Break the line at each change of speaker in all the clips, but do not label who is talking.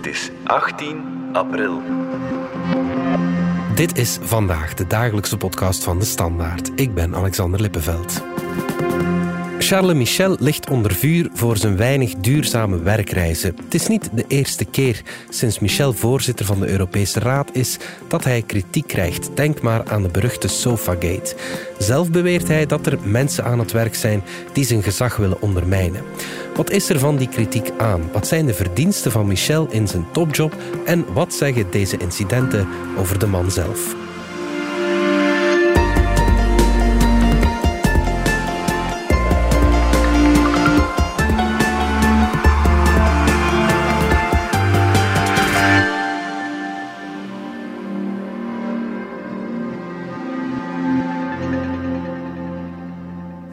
Het is 18 april.
Dit is vandaag de dagelijkse podcast van de Standaard. Ik ben Alexander Lippenveld. Charles Michel ligt onder vuur voor zijn weinig duurzame werkreizen. Het is niet de eerste keer sinds Michel voorzitter van de Europese Raad is dat hij kritiek krijgt. Denk maar aan de beruchte Sofagate. Zelf beweert hij dat er mensen aan het werk zijn die zijn gezag willen ondermijnen. Wat is er van die kritiek aan? Wat zijn de verdiensten van Michel in zijn topjob? En wat zeggen deze incidenten over de man zelf?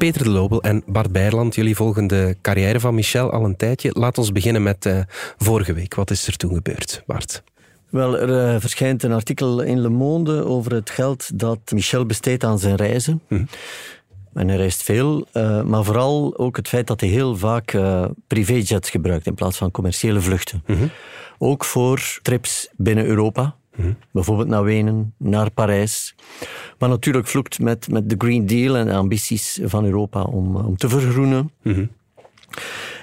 Peter de Lobel en Bart Beierland, jullie volgen de carrière van Michel al een tijdje. Laat ons beginnen met uh, vorige week. Wat is er toen gebeurd, Bart?
Wel, er uh, verschijnt een artikel in Le Monde over het geld dat Michel besteedt aan zijn reizen. Hm. En hij reist veel, uh, maar vooral ook het feit dat hij heel vaak privéjets gebruikt in plaats van commerciële vluchten. Hm. Ook voor trips binnen Europa. Bijvoorbeeld naar Wenen, naar Parijs. Maar natuurlijk vloekt met, met de Green Deal en de ambities van Europa om, om te vergroenen. Mhm.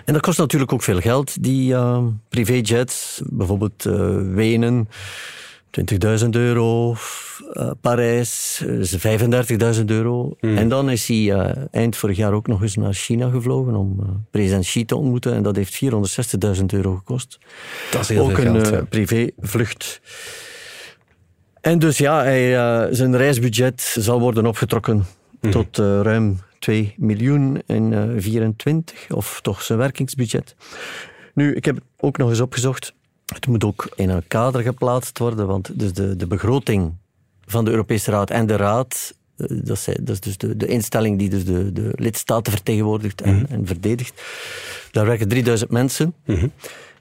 En dat kost natuurlijk ook veel geld, die uh, privéjets. Bijvoorbeeld uh, Wenen, 20.000 euro. Uh, Parijs, 35.000 euro. Mhm. En dan is hij eind vorig jaar ook nog eens naar China gevlogen om president Xi te ontmoeten. En dat heeft 460.000 euro gekost.
Dat is heel
ook
veel geld,
een privévlucht. En dus ja, hij, uh, zijn reisbudget zal worden opgetrokken mm. tot uh, ruim 2 miljoen in uh, 24, of toch zijn werkingsbudget. Nu, ik heb ook nog eens opgezocht. Het moet ook in een kader geplaatst worden, want dus de, de begroting van de Europese Raad en de Raad, dat is, dat is dus de, de instelling die dus de, de lidstaten vertegenwoordigt en, mm. en verdedigt, daar werken 3000 mensen. Mm -hmm.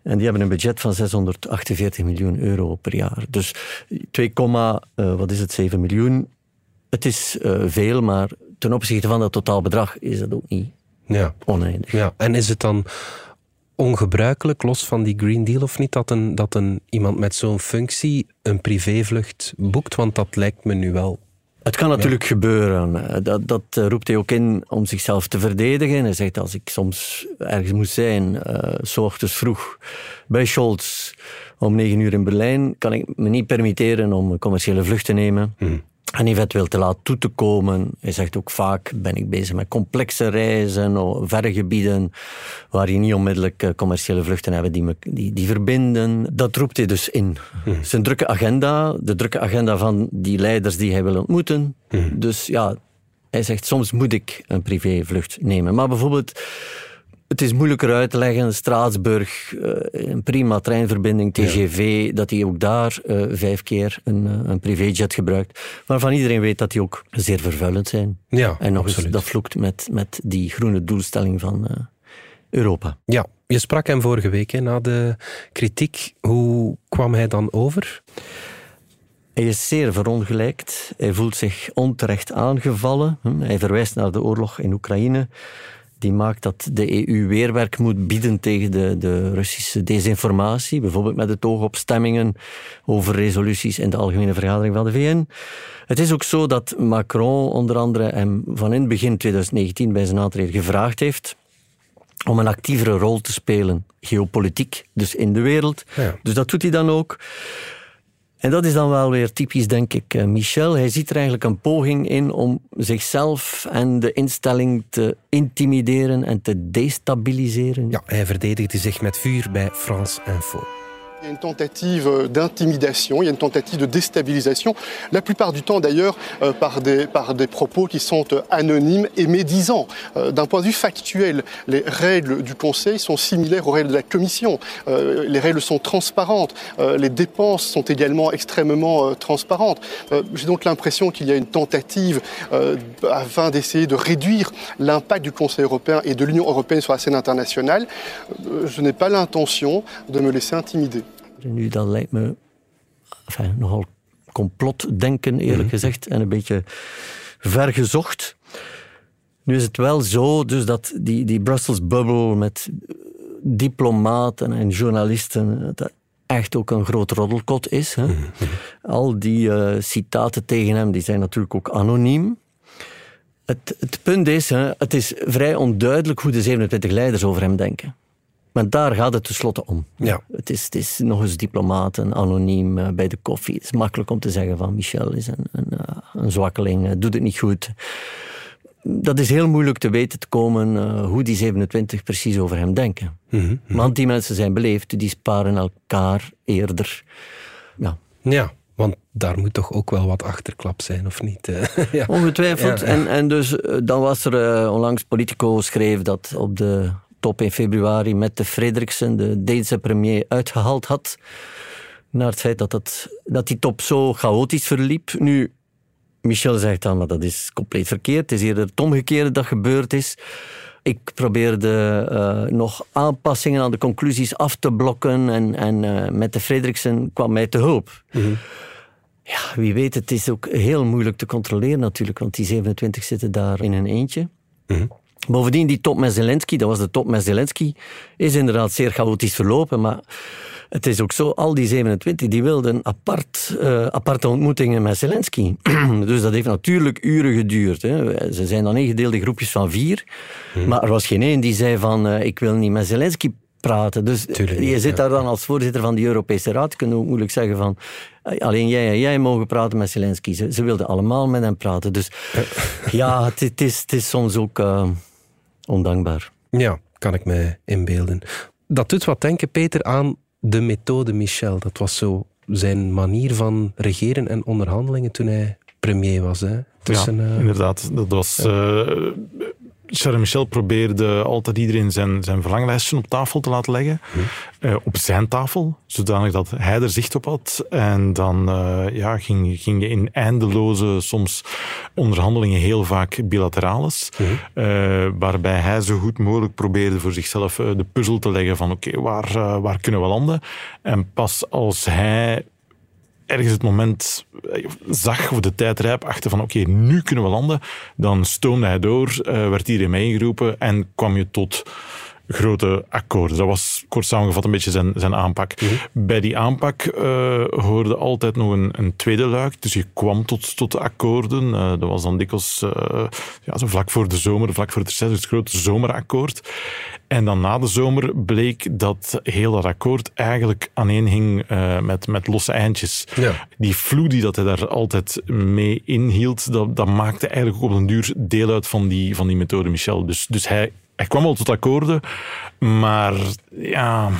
En die hebben een budget van 648 miljoen euro per jaar. Dus 2, uh, wat is het, 7 miljoen. Het is uh, veel, maar ten opzichte van dat totaalbedrag is dat ook niet ja. oneindig.
Ja. En is het dan ongebruikelijk, los van die Green Deal of niet, dat, een, dat een, iemand met zo'n functie een privévlucht boekt? Want dat lijkt me nu wel
het kan natuurlijk gebeuren. Eh, dat, dat eh, roept hij ook in om zichzelf te verdedigen. Hij zegt, als ik soms ergens moet zijn, uh, s ochtends vroeg bij Scholz om negen uur in Berlijn, kan ik me niet permitteren om een commerciële vlucht te nemen. Hmm en eventueel te laat toe te komen. Hij zegt ook vaak, ben ik bezig met complexe reizen, verre gebieden, waar je niet onmiddellijk eh, commerciële vluchten hebt die, me, die, die verbinden. Dat roept hij dus in. Hmm. Zijn drukke agenda, de drukke agenda van die leiders die hij wil ontmoeten. Hmm. Dus ja, hij zegt, soms moet ik een privévlucht nemen. Maar bijvoorbeeld het is moeilijker uit te leggen. Straatsburg, eh, een prima treinverbinding, TGV, dat hij ook daar uh, vijf keer een, uh, een privéjet gebruikt. Waarvan iedereen weet dat die ook zeer vervuilend zijn.
Ja,
en nog
absoluut.
eens, dat vloekt met, met die groene doelstelling van Europa.
Ja, je sprak hem vorige week hè, na de kritiek. Hoe kwam hij dan over?
Hij is zeer verongelijkt. Hij voelt zich onterecht aangevallen. Hij verwijst naar de oorlog in Oekraïne die maakt dat de EU weerwerk moet bieden tegen de, de Russische desinformatie, bijvoorbeeld met het oog op stemmingen over resoluties in de Algemene Vergadering van de VN. Het is ook zo dat Macron onder andere hem van in het begin 2019 bij zijn aantreden gevraagd heeft om een actievere rol te spelen, geopolitiek, dus in de wereld. Ja. Dus dat doet hij dan ook. En dat is dan wel weer typisch, denk ik, eh, Michel. Hij ziet er eigenlijk een poging in om zichzelf en de instelling te intimideren en te destabiliseren.
Ja, hij verdedigde zich met vuur bij France Info.
Il y a une tentative d'intimidation, il y a une tentative de déstabilisation, la plupart du temps d'ailleurs euh, par, des, propos qui sont euh, anonymes et médisants. Euh, D'un point de vue factuel, les règles du Conseil sont similaires aux règles de la Commission. Euh, les règles sont transparentes, euh, les dépenses sont également extrêmement euh, transparentes. J'ai donc l'impression qu'il y a une tentative afin d'essayer de réduire l'impact du Conseil européen et de l'Union européenne sur la scène internationale. je n'ai pas l'intention de me laisser intimider.
Nu, dat lijkt me enfin, nogal complotdenken, eerlijk mm -hmm. gezegd, en een beetje vergezocht. Nu is het wel zo dus dat die, die Brussels bubble met diplomaten en journalisten echt ook een groot roddelkot is. Hè. Al die uh, citaten tegen hem die zijn natuurlijk ook anoniem. Het, het punt is, hè, het is vrij onduidelijk hoe de 27 leiders over hem denken. Maar daar gaat het tenslotte om.
Ja.
Het, is, het is nog eens diplomaten, anoniem uh, bij de koffie. Het is makkelijk om te zeggen van Michel is een, een, een zwakkeling, uh, doet het niet goed. Dat is heel moeilijk te weten te komen hoe die 27 precies over hem denken.
Mm -hmm.
Want die mensen zijn beleefd, die sparen elkaar eerder. Ja.
ja. Want daar moet toch ook wel wat achterklap zijn, of niet?
ja. Ongetwijfeld. Ja, ja. En, en dus dan was er onlangs Politico schreef dat op de top in februari met de Frederiksen, de Deense premier, uitgehaald had. Naar het feit dat, het, dat die top zo chaotisch verliep. Nu, Michel zegt dan, maar dat is compleet verkeerd. Het is eerder het omgekeerde dat gebeurd is. Ik probeerde uh, nog aanpassingen aan de conclusies af te blokken en, en uh, met de Frederiksen kwam mij te hulp.
Mm -hmm.
Ja, wie weet, het is ook heel moeilijk te controleren natuurlijk, want die 27 zitten daar in een eentje.
Mm -hmm.
Bovendien, die top met Zelensky, dat was de top met Zelensky, is inderdaad zeer chaotisch verlopen. Maar het is ook zo, al die 27 die wilden apart, uh, aparte ontmoetingen met Zelensky. dus dat heeft natuurlijk uren geduurd. Hè. Ze zijn dan ingedeeld in groepjes van vier.
Hmm.
Maar er was geen één die zei van, uh, ik wil niet met Zelensky praten. Dus
Tuurlijk
je zit daar dan als voorzitter van de Europese Raad. Je kunt ook moeilijk zeggen van, alleen jij en jij mogen praten met Zelensky. Ze, ze wilden allemaal met hem praten. Dus ja, het, het, is, het is soms ook uh, ondankbaar.
Ja, kan ik me inbeelden. Dat doet wat denken, Peter, aan de methode Michel. Dat was zo zijn manier van regeren en onderhandelingen toen hij premier was. Hè?
Tussen, ja, uh, inderdaad. Dat was... Ja. Uh, Charles Michel probeerde altijd iedereen zijn, zijn verlanglijstje op tafel te laten leggen.
Hm.
Uh, op zijn tafel, zodanig dat hij er zicht op had. En dan uh, ja, ging, ging je in eindeloze, soms onderhandelingen, heel vaak bilaterales.
Hm.
Uh, waarbij hij zo goed mogelijk probeerde voor zichzelf de puzzel te leggen van oké, okay, waar, waar kunnen we landen? En pas als hij ergens het moment zag, of de tijd rijp, achter van oké, nu kunnen we landen, dan stoomde hij door, uh, werd iedereen meegeroepen en kwam je tot grote akkoorden. Dat was kort samengevat een beetje zijn, zijn aanpak.
Mhm.
Bij die aanpak uh, hoorde altijd nog een, een, tweede luik, dus je kwam tot, tot de akkoorden. Uh, dat was dan dikwijls uh, ja, zo vlak voor de zomer, vlak voor het reces, het grote zomerakkoord. En dan na de zomer bleek dat heel dat akkoord eigenlijk aaneenhing uh, met, met losse eindjes.
Ja.
Die vloe die dat hij daar altijd mee inhield, dat, dat maakte eigenlijk ook op een duur deel uit van die, van die methode Michel. Dus, dus hij, hij kwam wel tot akkoorden, maar ja,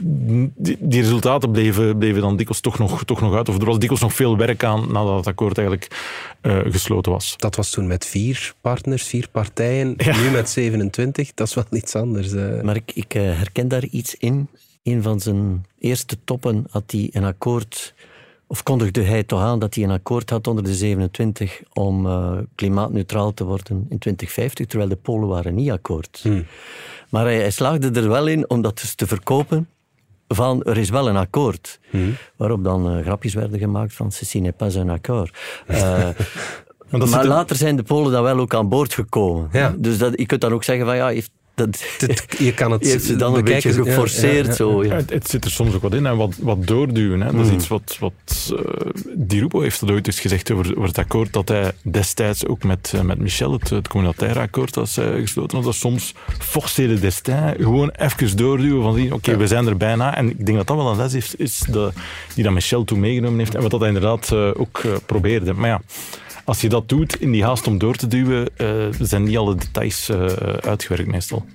die, die resultaten bleven, bleven dan dikwijls toch nog, toch nog uit. Of er was dikwijls nog veel werk aan nadat het akkoord eigenlijk uh, gesloten was.
Dat was toen met vier partners, vier partijen.
Ja.
Nu met 27, dat is wel iets anders. Uh.
Maar ik, ik uh, herken daar iets in. Een van zijn eerste toppen had hij een akkoord of kondigde hij toch aan dat hij een akkoord had onder de 27 om uh, klimaatneutraal te worden in 2050, terwijl de Polen waren niet akkoord.
Hmm.
Maar hij, hij, slaagde er wel in om dat dus te verkopen van er is wel een akkoord.
Hmm.
Waarop dan uh, grapjes werden gemaakt van ceci n'est pas un accord. Uh, maar, maar
er...
later zijn de Polen dan wel ook aan boord gekomen.
Ja.
Dus dat, je kunt dan ook zeggen van ja, heeft dat,
je kan het
ze dan een beetje geforceerd.
Ja, ja,
zo, ja.
Het, het, zit er soms ook wat in en wat, wat doorduwen. Hè. Dat is
Mm.
iets wat, wat uh, Di Rupo heeft dat ooit eens gezegd over, over het akkoord dat hij destijds ook met, uh, met Michel, het, het communautaire akkoord, dat zij gesloten had. Dat soms forcer le destin, gewoon even doorduwen van oké, okay, we zijn er bijna. En ik denk dat dat wel een les is, is de, die dat Michel toen meegenomen heeft en wat dat hij inderdaad uh, ook probeerde. Maar ja, als je dat doet in die haast om door te duwen, uh, zijn niet alle details uh, uitgewerkt meestal.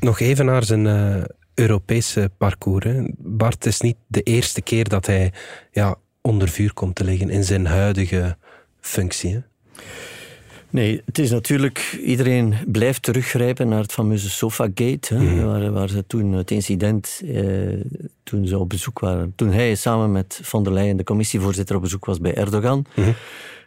Nog even naar zijn uh, Europese parcours. Hè. Bart, is niet de eerste keer dat hij ja, onder vuur komt te liggen in zijn huidige functie.
Nee, het is natuurlijk... Iedereen blijft teruggrijpen naar het fameuze Sofagate. Hè,
Mhm.
waar, waar ze toen het incident... Eh, toen ze op bezoek waren... Toen hij samen met Von der Leyen, de commissievoorzitter, op bezoek was bij Erdogan.
Mhm.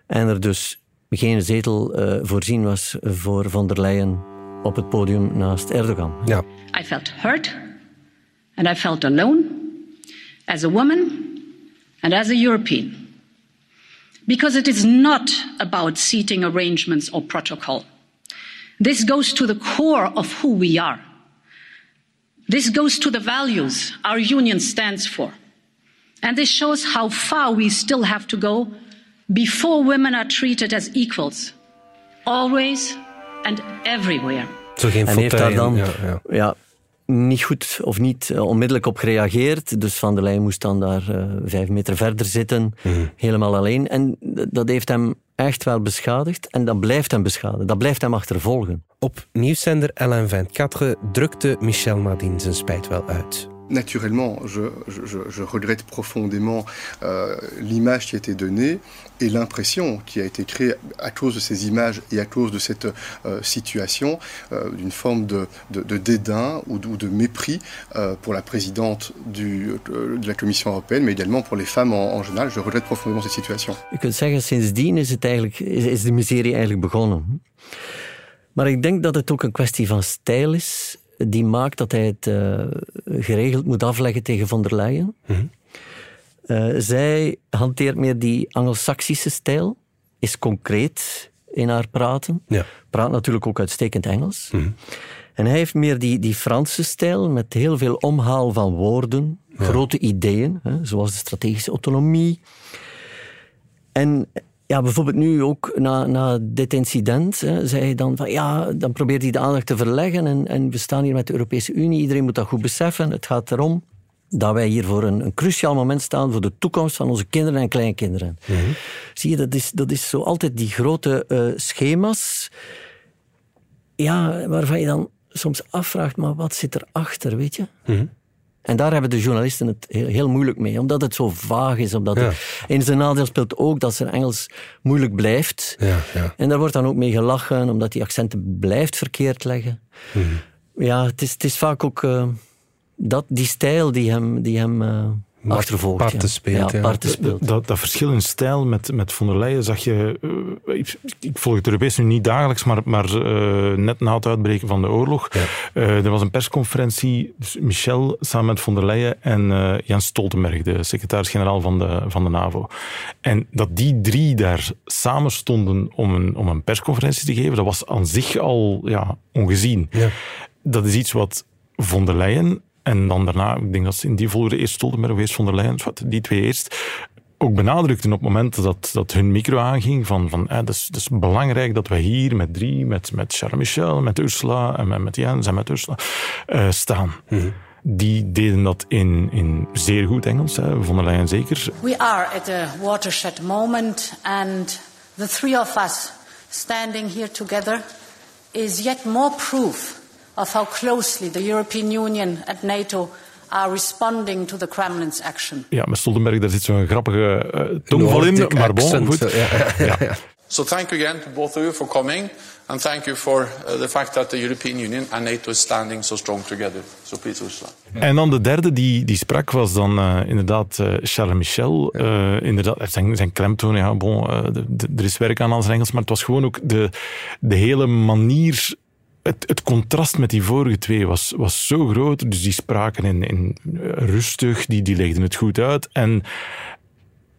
En er dus geen zetel uh, voorzien was voor Von der Leyen op het podium naast Erdogan.
Ja.
I felt hurt and I felt alone as a woman and as a European. Because it is not about seating arrangements or protocol. This goes to the core of who we are. This goes to the values our union stands for. And this shows how far we still have to go before women are treated as equals, always and everywhere.
Zo geen
En heeft daar
fauteuil,
dan
ja, ja.
ja, niet goed of niet eh, onmiddellijk op gereageerd. Dus Van der Leyen moest dan daar eh, vijf meter verder zitten,
Mhm.
helemaal alleen. En dat heeft hem echt wel beschadigd. En dat blijft hem beschadigen. Dat blijft hem achtervolgen.
Op nieuwszender LN24 drukte Michel nadien zijn spijt wel uit.
Naturellement, je, regrette profondément euh, l'image qui a été donnée et l'impression qui a été créée à cause de ces images et à cause de cette euh, situation euh, d'une forme de, dédain ou de, mépris pour la présidente de la Commission européenne, mais également pour les femmes en, général. Je regrette profondément cette situation.
Je kunt zeggen, sindsdien is, het eigenlijk, is, is de miserie eigenlijk begonnen. Maar ik denk dat het ook een kwestie die maakt dat hij het eh, geregeld moet afleggen tegen von der Leyen. Eh, zij hanteert meer die Anglo-Saxische stijl, is concreet in haar praten.
Ja.
Praat natuurlijk ook uitstekend Engels. En hij heeft meer die, die Franse stijl met heel veel omhaal van woorden, grote ideeën, hè, zoals de strategische autonomie. En ja, bijvoorbeeld nu ook na, na dit incident, hè, zei hij dan van ja, dan probeert hij de aandacht te verleggen en, en we staan hier met de Europese Unie, iedereen moet dat goed beseffen. Het gaat erom dat wij hier voor een, een cruciaal moment staan voor de toekomst van onze kinderen en kleinkinderen. Zie je, dat is, dat is zo altijd die grote eh, schema's, ja, waarvan je dan soms afvraagt, maar wat zit erachter, weet je? En daar hebben de journalisten het heel, heel moeilijk mee, omdat het zo vaag is. Omdat
Ja.
in zijn nadeel speelt ook dat zijn Engels moeilijk blijft.
Ja, ja.
En daar wordt dan ook mee gelachen, omdat die accenten blijft verkeerd leggen. Ja, het is, het is vaak ook eh, dat, die stijl die hem, die hem eh, achtervolgt.
parten
ja.
speelt, ja.
parten speelt.
Dat, dat verschil in stijl met, met von der Leyen zag je. eh, ik, ik volg het Europees nu niet dagelijks, maar, maar eh, net na het uitbreken van de oorlog. eh, er was een persconferentie. Dus Michel samen met von der Leyen en eh, Jens Stoltenberg, de secretaris-generaal van de, van de NAVO. En dat die drie daar samen stonden om een, om een persconferentie te geven, dat was aan zich al ja, ongezien.
Ja.
Dat is iets wat von der Leyen en dan daarna, ik denk dat ze in die volgorde eerst Stoltenberg of eerst von der Leyen, wat, die twee eerst, ook benadrukten op het moment dat, dat hun micro aanging van, van eh, het, is, het is belangrijk dat wij hier met drie, met, met Charles Michel, met Ursula en met, met Jens en met Ursula eh, staan. Die deden dat in, in zeer goed Engels, hè, von der Leyen zeker.
We are at a watershed moment, and the three of us standing here together is yet more proof of how closely the European Union and NATO are responding to the Kremlin's action.
Ja, met Stoltenberg, daar zit zo'n grappige uh, tongval in, maar bon,
accent,
goed.
ja, ja, ja.
So thank you again to both of you for coming, and thank you for uh, the fact that the European Union and NATO is standing so strong together. So please, Ursula.
En dan de derde die, die sprak was dan uh, inderdaad uh, Charles Michel. Uh, inderdaad, zijn, zijn klemtoon, ja, bon, uh, de, de, er is werk aan aan zijn Engels, maar het was gewoon ook de, de hele manier het, het, contrast met die vorige twee was, was zo groot. Dus die spraken in, in rustig, die, die legden het goed uit. En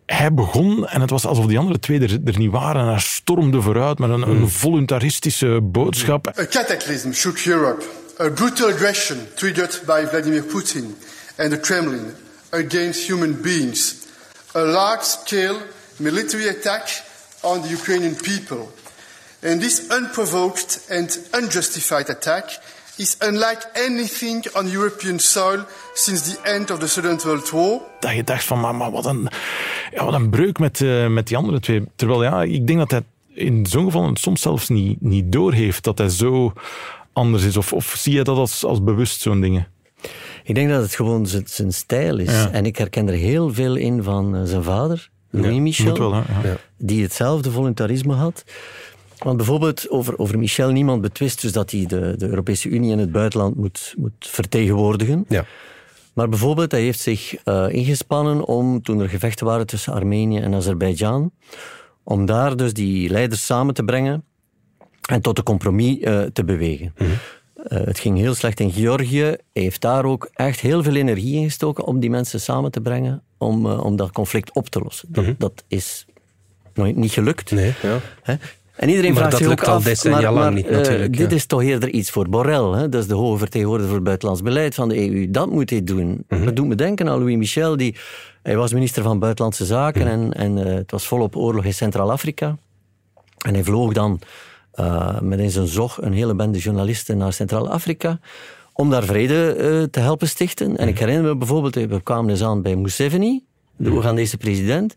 hij begon, en het was alsof die andere twee er, er niet waren. En hij stormde vooruit met een,
Hmm.
een voluntaristische boodschap.
A cataclysm shook Europe. A brutal aggression triggered by Vladimir Putin and the Kremlin against human beings. A large-scale military attack on the Ukrainian people. And this unprovoked and unjustified attack is unlike anything on European soil since the end of the Second World War.
Dat je dacht van, maar, maar wat, een, ja, wat een breuk met, uh, met die andere twee. Terwijl ja, ik denk dat hij in zo'n geval soms zelfs niet, niet doorheeft dat hij zo anders is. Of, of zie je dat als, als bewust, zo'n dingen?
Ik denk dat het gewoon zijn, zijn stijl is. Ja. En ik herken er heel veel in van uh, zijn vader, Louis ja, Michel,
wel, ja.
die hetzelfde voluntarisme had. Want bijvoorbeeld over, over Michel niemand betwist dus dat hij de, de Europese Unie in het buitenland moet, moet vertegenwoordigen.
Ja.
Maar bijvoorbeeld, hij heeft zich uh, ingespannen om, toen er gevechten waren tussen Armenië en Azerbeidzjan, om daar dus die leiders samen te brengen en tot een compromis uh, te bewegen. Mm -hmm. uh, het ging heel slecht in Georgië. Hij heeft daar ook echt heel veel energie in gestoken om die mensen samen te brengen, om, om dat conflict op te lossen. Dat, mm -hmm. dat is nooit niet gelukt.
Nee, ja.
En iedereen
Maar
vraagt
dat
zich
lukt
ook
al
af,
decennia
maar,
lang
maar,
niet
eh,
natuurlijk,
dit
ja.
is toch eerder iets voor Borrell. Hè? Dat is de hoge vertegenwoordiger voor buitenlands beleid van de EU. Dat moet hij doen.
Mhm.
Dat doet me denken aan Louis Michel. Die, hij was minister van Buitenlandse Zaken
Mhm.
en, en eh, het was volop oorlog in Centraal-Afrika. En hij vloog dan eh, met in zijn zog een hele bende journalisten naar Centraal-Afrika om daar vrede te helpen stichten. En ik herinner me bijvoorbeeld, we kwamen eens aan bij Museveni, de Oegandese president.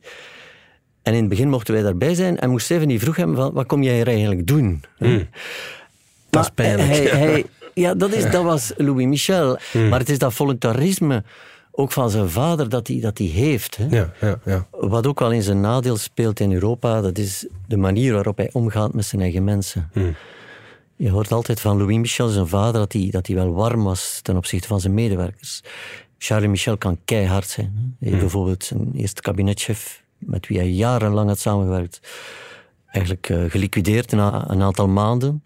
En in het begin mochten wij daarbij zijn. En Museveni vroeg hem, van, wat kom jij hier eigenlijk doen?
Dat is pijnlijk.
Hij, hij, ja, dat, is, dat was Louis Michel. Maar het is dat voluntarisme, ook van zijn vader, dat hij, dat hij heeft. Hè?
Ja, ja, ja.
Wat ook wel in zijn nadeel speelt in Europa, dat is de manier waarop hij omgaat met zijn eigen mensen. Je hoort altijd van Louis Michel, zijn vader, dat hij, dat hij wel warm was ten opzichte van zijn medewerkers. Charles Michel kan keihard zijn. hè. Hij heeft bijvoorbeeld zijn eerste kabinetchef, met wie hij jarenlang had samengewerkt, eigenlijk eh, geliquideerd na een aantal maanden.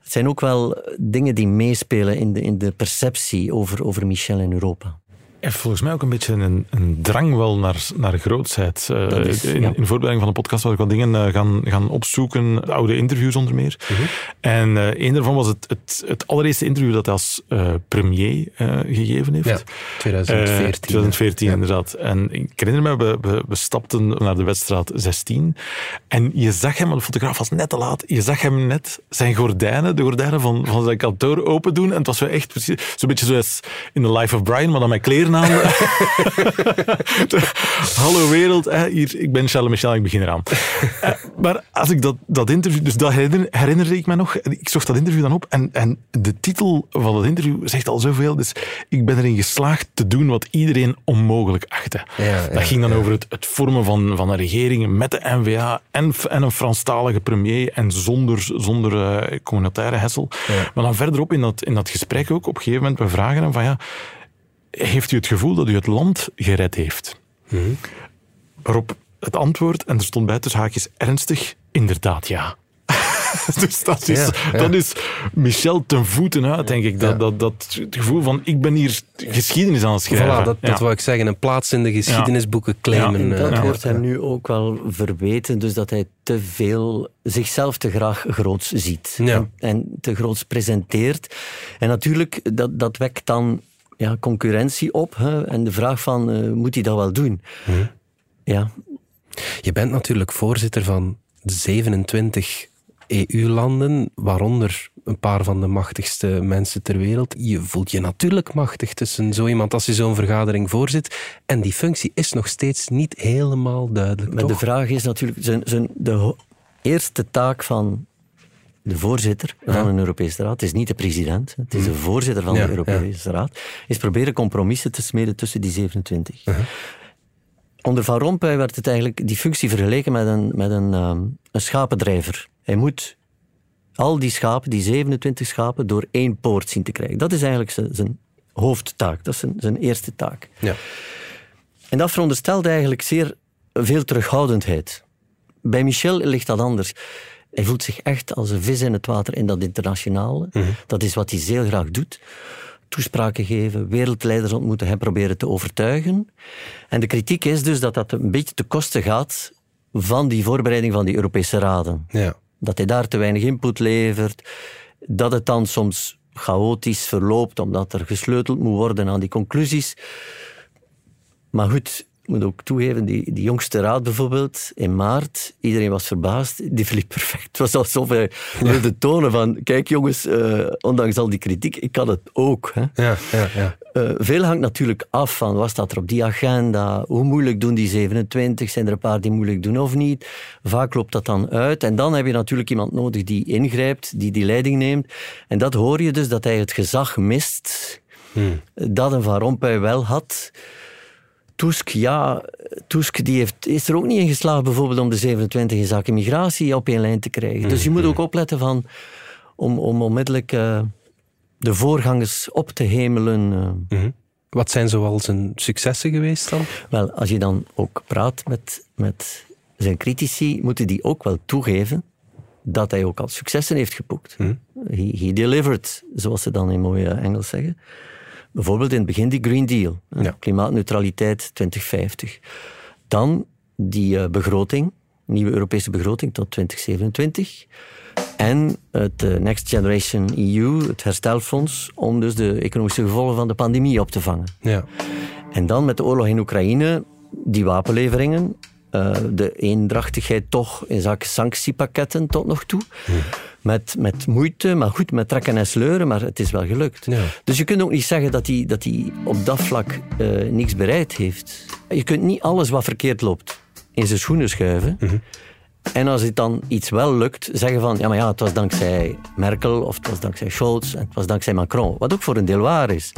Het zijn ook wel dingen die meespelen in de, in de perceptie over, over Michel in Europa.
Heeft volgens mij ook een beetje een, een drang wel naar, naar grootsheid. Eh,
is,
in,
ja.
in voorbereiding van de podcast was ik wat dingen eh, gaan, gaan opzoeken, oude interviews onder meer.
Mhm.
En eh een daarvan was het, het, het allereerste interview dat hij als premier gegeven heeft.
Ja, 2014.
Eh, 2014,
Ja.
inderdaad. En ik herinner me, we, we, we stapten naar de wedstraat 16. En je zag hem, de fotograaf was net te laat, je zag hem net zijn gordijnen, de gordijnen van, van zijn kantoor open doen. En het was zo echt precies, zo'n beetje zoals in The Life of Brian, maar dan met kleren aan. Hallo wereld, hè, hier, ik ben Charles Michel, ik begin eraan. Eh, maar als ik dat, dat interview, dus dat herinner, herinnerde ik me nog. Ik zocht dat interview dan op en, en de titel van dat interview zegt al zoveel. Dus ik ben erin geslaagd te doen wat iedereen onmogelijk achtte.
Ja,
dat
ja,
ging dan over het, het vormen van, van een regering met de NVA en, en een Franstalige premier en zonder, zonder eh, communautaire hessel. Maar dan verderop in dat, in dat gesprek ook, op een gegeven moment, we vragen hem van ja, heeft u het gevoel dat u het land gered heeft? Waarop het antwoord, en er stond bij tussen haakjes ernstig, inderdaad ja. dus dat is,
Ja, ja.
dat is Michel ten voeten uit, denk ik. Dat,
Ja.
dat, dat het gevoel van, ik ben hier geschiedenis aan het schrijven.
Voilà, dat, dat wou ik zeggen. Een plaats in de geschiedenisboeken claimen.
En dat
eh,
wordt hem nu ook wel verweten, dus dat hij te veel zichzelf te graag groots ziet.
Ja.
En, en te groots presenteert. En natuurlijk, dat, dat wekt dan ja, concurrentie op. Hè? En de vraag van, eh, moet hij dat wel doen? Ja,
Je bent natuurlijk voorzitter van 27 EU-landen, waaronder een paar van de machtigste mensen ter wereld. Je voelt je natuurlijk machtig tussen zo iemand als je zo'n vergadering voorzit. En die functie is nog steeds niet helemaal duidelijk.
maar de vraag is natuurlijk, zijn, zijn, de eerste taak van de voorzitter van een Europese Raad, het is niet de president, het is de voorzitter van
Ja,
de Europese Raad, is proberen compromissen te smeden tussen die 27. Onder Van Rompuy werd het eigenlijk, die functie vergeleken met een, met een, ehm, een schapendrijver. Hij moet al die schapen, die 27 schapen, door één poort zien te krijgen. Dat is eigenlijk zijn, zijn hoofdtaak, dat is zijn, zijn eerste taak.
Ja.
En dat veronderstelt eigenlijk zeer veel terughoudendheid. Bij Michel ligt dat anders. Hij voelt zich echt als een vis in het water in dat internationale. Dat is wat hij zeer graag doet. Toespraken geven, wereldleiders ontmoeten, hem proberen te overtuigen. En de kritiek is dus dat dat een beetje te kosten gaat van die voorbereiding van die Europese raden.
Ja.
Dat hij daar te weinig input levert. Dat het dan soms chaotisch verloopt, omdat er gesleuteld moet worden aan die conclusies. Maar goed, moet ook toegeven, die, die jongste raad bijvoorbeeld, in maart, iedereen was verbaasd, die verliep perfect. Het was alsof hij wilde tonen van, kijk jongens, eh, ondanks al die kritiek, ik kan het ook. Hè.
Ja, ja, ja.
Eh, veel hangt natuurlijk af van wat staat er op die agenda, hoe moeilijk doen die 27, zijn er een paar die moeilijk doen of niet. Vaak loopt dat dan uit en dan heb je natuurlijk iemand nodig die ingrijpt, die die leiding neemt. En dat hoor je dus, dat hij het gezag mist dat een Van Rompuy wel had. Tusk, ja, Tusk die heeft, is er ook niet in geslaagd bijvoorbeeld om de 27 in zaken migratie op één lijn te krijgen. Dus je moet ook opletten van, om, om onmiddellijk eh, de voorgangers op te hemelen. eh.
Wat zijn zoal zijn successen geweest dan?
Wel, als je dan ook praat met, met zijn critici, moeten die ook wel toegeven dat hij ook al successen heeft geboekt. He, he delivered, zoals ze dan in mooie Engels zeggen. Bijvoorbeeld in het begin die Green Deal,
Ja.
klimaatneutraliteit 2050. Dan die eh, begroting, nieuwe Europese begroting tot 2027. En het eh, Next Generation EU, het herstelfonds, om dus de economische gevolgen van de pandemie op te vangen.
Ja.
En dan met de oorlog in Oekraïne, die wapenleveringen, uh, de eendrachtigheid toch in zaken sanctiepakketten tot nog toe. Met, met moeite, maar goed, met trekken en sleuren, maar het is wel gelukt.
Ja.
Dus je kunt ook niet zeggen dat hij, dat hij op dat vlak uh, niks bereid heeft. Je kunt niet alles wat verkeerd loopt in zijn schoenen schuiven. En als het dan iets wel lukt, zeggen van ja, maar ja, het was dankzij Merkel of het was dankzij Scholz en het was dankzij Macron. Wat ook voor een deel waar is.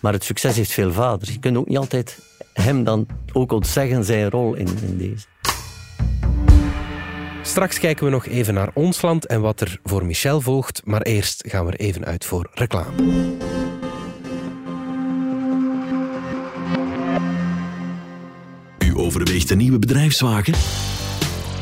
Maar het succes heeft veel vaders. Je kunt ook niet altijd hem dan ook ontzeggen zijn rol in, in deze.
Straks kijken we nog even naar ons land en wat er voor Michel volgt. Maar eerst gaan we even uit voor reclame.
U overweegt een nieuwe bedrijfswagen?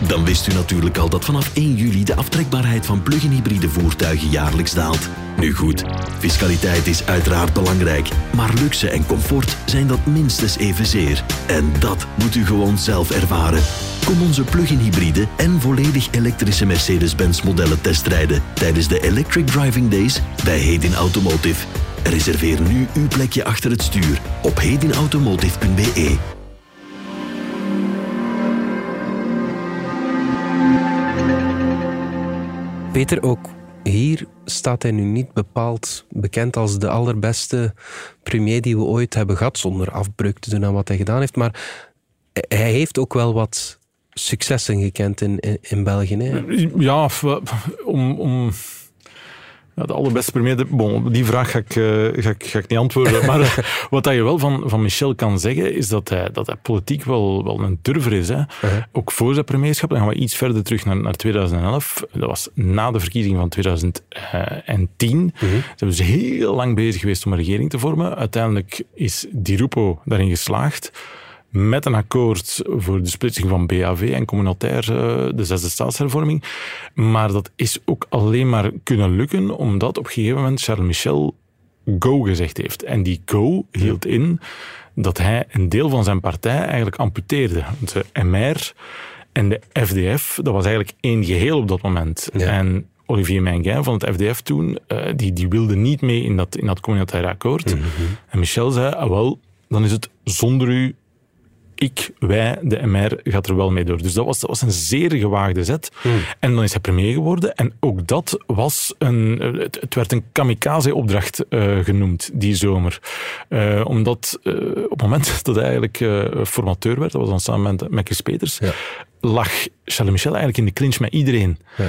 Dan wist u natuurlijk al dat vanaf 1 juli de aftrekbaarheid van plug-in hybride voertuigen jaarlijks daalt. Nu goed, fiscaliteit is uiteraard belangrijk, maar luxe en comfort zijn dat minstens evenzeer. En dat moet u gewoon zelf ervaren. Kom onze plug-in hybride en volledig elektrische Mercedes-Benz modellen testrijden tijdens de Electric Driving Days bij Hedin Automotive. Reserveer nu uw plekje achter het stuur op hedinautomotive.be.
Peter, ook hier staat hij nu niet bepaald bekend als de allerbeste premier die we ooit hebben gehad, zonder afbreuk te doen aan wat hij gedaan heeft. Maar hij heeft ook wel wat successen gekend in, in, België.
Ja, om, om ja, de allerbeste premier. Bon, die vraag ga ik, uh, ga, ik, ga ik niet antwoorden. maar uh, wat dat je wel van, van Michel kan zeggen, is dat hij, dat hij politiek wel, wel een durver is. Hè. Uh -huh. Ook voor zijn premierschap, dan gaan we iets verder terug naar, naar 2011. Dat was na de verkiezingen van 2010. -huh. Ze zijn dus heel lang bezig geweest om een regering te vormen. Uiteindelijk is Di Rupo daarin geslaagd met een akkoord voor de splitsing van BAV en communautair, de zesde staatshervorming. Maar dat is ook alleen maar kunnen lukken omdat op een gegeven moment Charles Michel go gezegd heeft. En die go hield in dat hij een deel van zijn partij eigenlijk amputeerde. De MR en de FDF, dat was eigenlijk één geheel op dat moment. Ja. En Olivier Menguin van het FDF toen, die, die wilde niet mee in dat, in dat communautaire akkoord. Mm -hmm. En Michel zei, ah, wel, dan is het zonder u ik, wij, de MR, gaat er wel mee door. Dus dat was, dat was een zeer gewaagde zet.
Hmm.
En dan is hij premier geworden. En ook dat was een... Het, het werd een kamikaze-opdracht uh, genoemd, die zomer. Uh, omdat uh, op het moment dat hij eigenlijk formateur werd, dat was dan samen met Mekkes Peters,
ja.
lag Charles Michel eigenlijk in de clinch met iedereen.
Ja.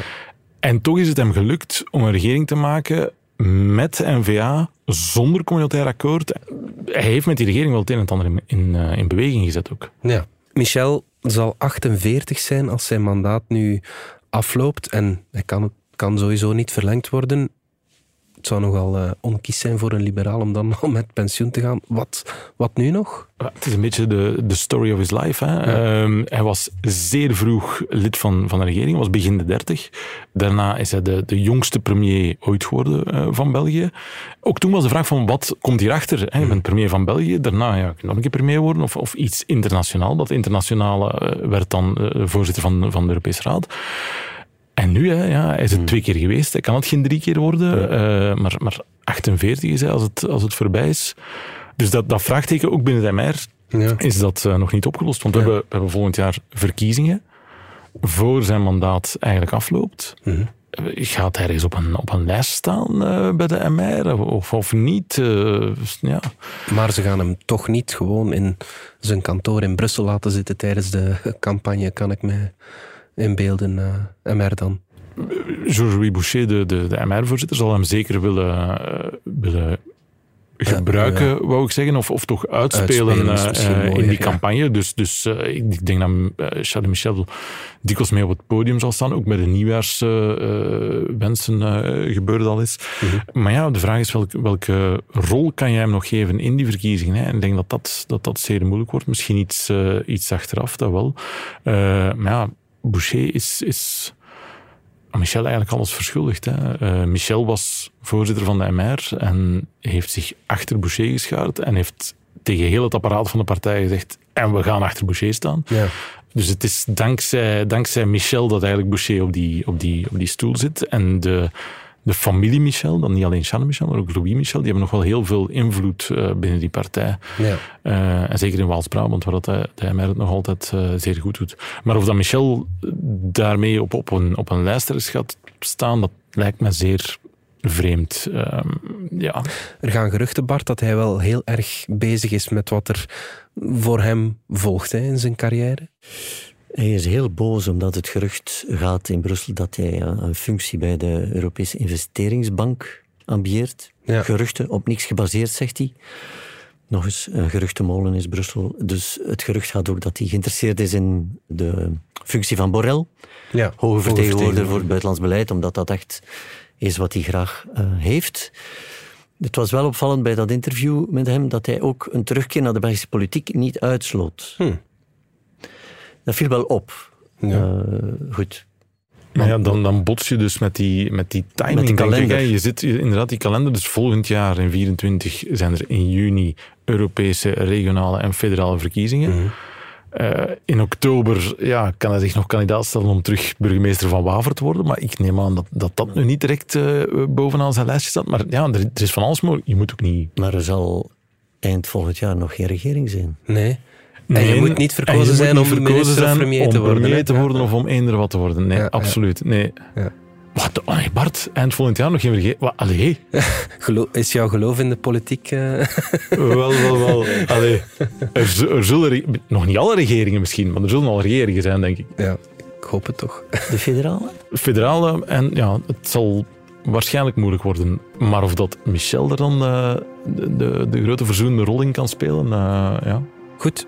En toch is het hem gelukt om een regering te maken met NVA, zonder communautair akkoord. Hij heeft met die regering wel het een en ander in, uh, in beweging gezet ook.
Ja. Michel zal 48 zijn als zijn mandaat nu afloopt. En hij kan, kan sowieso niet verlengd worden. Het zou nogal uh, onkies zijn voor een liberaal om dan al met pensioen te gaan. Wat, wat nu nog?
Het is een beetje de, de story of his life. Hè? Ja. Um, hij was zeer vroeg lid van, van de regering, was begin de dertig. Daarna is hij de, de jongste premier ooit geworden uh, van België. Ook toen was de vraag van wat komt hierachter? Hè? Je bent premier van België, daarna ja, nog een keer premier worden of, of iets internationaal. Dat internationale uh, werd dan voorzitter van, van de Europese Raad. En nu, hè, ja, hij is het twee keer geweest. Hij kan het geen drie keer worden. Ja. Uh, maar, maar 48 is hij als het, als het voorbij is. Dus dat, dat vraagteken ook binnen de MR
ja.
is dat uh, nog niet opgelost. Want we, hebben, we hebben volgend jaar verkiezingen. Voor zijn mandaat eigenlijk afloopt.
Mm -hmm.
Gaat hij eens op een, op een lijst staan uh, bij de MR of, of niet? ja.
Maar ze gaan hem toch niet gewoon in zijn kantoor in Brussel laten zitten tijdens de campagne, kan ik mij inbeelden, uh, MR dan?
Georges-Louis Boucher, de, de, de MR-voorzitter, zal hem zeker willen, uh, willen gebruiken, wou ik zeggen, of, of toch uitspelen, uitspelen uh, mooier, in die campagne. Dus, dus ik denk dat Charles Michel dikwijls mee op het podium zal staan, ook met de nieuwjaarswensen gebeurd al is.
Mhm.
Maar ja, de vraag is welke, welke rol kan jij hem nog geven in die verkiezingen? Hè? En ik denk dat dat, dat, dat zeer moeilijk wordt. Misschien iets, iets achteraf, dat wel. maar ja, Boucher is... is Michel eigenlijk alles verschuldigd. Hè. Uh, Michel was voorzitter van de MR en heeft zich achter Boucher geschaard en heeft tegen heel het apparaat van de partij gezegd en we gaan achter Boucher staan.
Ja.
Dus het is dankzij, dankzij Michel dat eigenlijk Boucher op die, op die, op die stoel zit. En de, de familie Michel, dan niet alleen Charles Michel, maar ook Louis Michel, die hebben nog wel heel veel invloed uh, binnen die partij.
Ja.
Uh, en zeker in Waals-Brabant, waar dat hij, hij mij het nog altijd uh, zeer goed doet. Maar of dat Michel daarmee op, op, een, op een lijst gaat staan, dat lijkt me zeer vreemd. Um, ja.
Er gaan geruchten, Bart, dat hij wel heel erg bezig is met wat er voor hem volgt hè, in zijn carrière.
Hij is heel boos omdat het gerucht gaat in Brussel dat hij een functie bij de Europese Investeringsbank ambieert.
Ja.
Geruchten, op niks gebaseerd, zegt hij. Nog eens, een geruchtenmolen is Brussel. Dus het gerucht gaat ook dat hij geïnteresseerd is in de functie van Borrell.
Ja,
hoge vertegenwoordiger voor het buitenlands beleid, omdat dat echt is wat hij graag uh, heeft. Het was wel opvallend bij dat interview met hem dat hij ook een terugkeer naar de Belgische politiek niet uitsloot.
Hm.
Dat viel wel op.
Ja.
Uh, goed.
Maar ja, dan, dan bots je dus met die, met die timing.
Met die kalender.
Ik, je zit inderdaad die kalender, dus volgend jaar in 24 zijn er in juni Europese, regionale en federale verkiezingen.
Mhm.
Uh, in oktober ja, kan hij zich nog kandidaat stellen om terug burgemeester van Waver te worden. Maar ik neem aan dat dat, dat nu niet direct uh, bovenaan zijn lijstje staat. Maar ja, er, er, is van alles mogelijk. Je moet ook niet...
Maar er zal eind volgend jaar nog geen regering zijn.
Nee.
Nee,
en je moet niet verkozen zijn om
verkozen
minister of
zijn
premier
om
te worden.
premier te worden of om eender wat te worden. Nee,
Ja, ja.
absoluut. Nee.
Ja.
Wat, oh nee, Bart, eind volgend jaar nog geen vergeten. Wat, allee.
Is jouw geloof in de politiek... eh,
wel, wel, wel. Allee. Er, er zullen, nog niet alle regeringen misschien, maar er zullen al regeringen zijn, denk ik.
ja, ik hoop het toch.
De federale?
Federale, en ja, het zal waarschijnlijk moeilijk worden. Maar of dat Michel er dan eh, de, de, de grote verzoenende rol in kan spelen, eh, ja.
Goed,